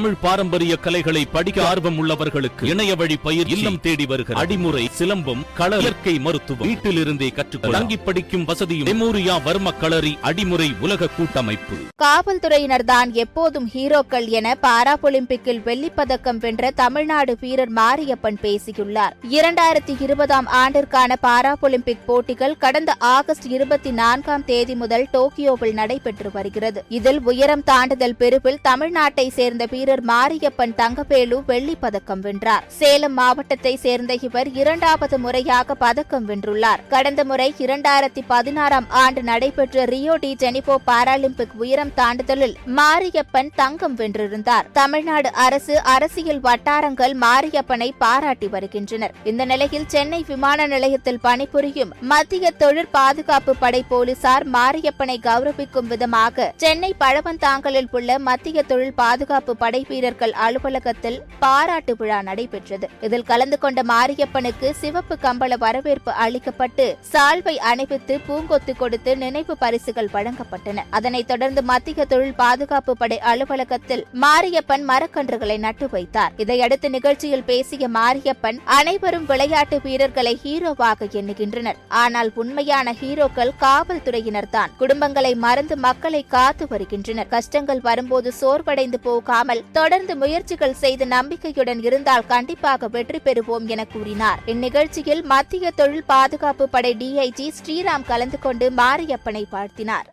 தமிழ் பாரம்பரிய கலைகளை படிக்க ஆர்வம் உள்ளவர்களுக்கு இணைய வழி பயிர் இல்லம் தேடி வருகிற அடிமுறை சிலம்பம் கள இயற்கை மருத்துவம் வீட்டிலிருந்தே கற்றுக்கொள்ள தங்கி படிக்கும் வசதியும் மெமோரியா வர்ம களரி அடிமுறை உலக கூட்டமைப்பு. காவல்துறையினர் தான் எப்போதும் ஹீரோக்கள் என பாரா ஒலிம்பிக்கில் வெள்ளிப்பதக்கம் வென்ற தமிழ்நாடு வீரர் மாரியப்பன் பேசியுள்ளார். இரண்டாயிரத்தி இருபதாம் ஆண்டிற்கான பாரா ஒலிம்பிக் போட்டிகள் கடந்த ஆகஸ்ட் இருபத்தி நான்காம் தேதி முதல் டோக்கியோவில் நடைபெற்று வருகிறது. இதில் உயரம் தாண்டுதல் பிரிவில் தமிழ்நாட்டை சேர்ந்த வீரர் வீரர் மாரியப்பன் தங்கவேலு வெள்ளி பதக்கம் வென்றார். சேலம் மாவட்டத்தை சேர்ந்த இவர் இரண்டாவது முறையாக பதக்கம் வென்றுள்ளார். கடந்த முறை இரண்டாயிரத்தி பதினாறாம் ஆண்டு நடைபெற்ற ரியோ டி ஜெனிபோ பாராலிம்பிக் உயரம் தாண்டுதலில் மாரியப்பன் தங்கம் வென்றிருந்தார். தமிழ்நாடு அரசு அரசியல் வட்டாரங்கள் மாரியப்பனை பாராட்டி வருகின்றனர். இந்த நிலையில் சென்னை விமான நிலையத்தில் பணிபுரியும் மத்திய தொழிற் பாதுகாப்பு படை போலீசார் மாரியப்பனை கௌரவிக்கும் விதமாக சென்னை பழவந்தாங்கலில் உள்ள மத்திய தொழில் பாதுகாப்பு படை வீரர்கள் அலுவலகத்தில் பாராட்டு விழா நடைபெற்றது. இதில் கலந்து கொண்ட மாரியப்பனுக்கு சிவப்பு கம்பள வரவேற்பு அளிக்கப்பட்டு சால்வை அணிவித்து பூங்கொத்து கொடுத்து நினைவு பரிசுகள் வழங்கப்பட்டன. அதனைத் தொடர்ந்து மத்திய தொழில் பாதுகாப்பு படை அலுவலகத்தில் மாரியப்பன் மரக்கன்றுகளை நட்டு வைத்தார். இதையடுத்து நிகழ்ச்சியில் பேசிய மாரியப்பன் அனைவரும் விளையாட்டு வீரர்களை ஹீரோவாக எண்ணுகின்றனர். ஆனால் உண்மையான ஹீரோக்கள் காவல்துறையினர் தான். குடும்பங்களை மறந்து மக்களை காத்து வருகின்றனர். கஷ்டங்கள் வரும்போது சோர்வடைந்து போகாமல் தொடர்ந்து முயற்சிகள் செய்து நம்பிக்கையுடன் இருந்தால் கண்டிப்பாக வெற்றி பெறுவோம் என கூறினார். இந்நிகழ்ச்சியில் மத்திய தொழில் பாதுகாப்பு படை டிஐஜி ஸ்ரீராம் கலந்து கொண்டு மாரியப்பனை வாழ்த்தினார்.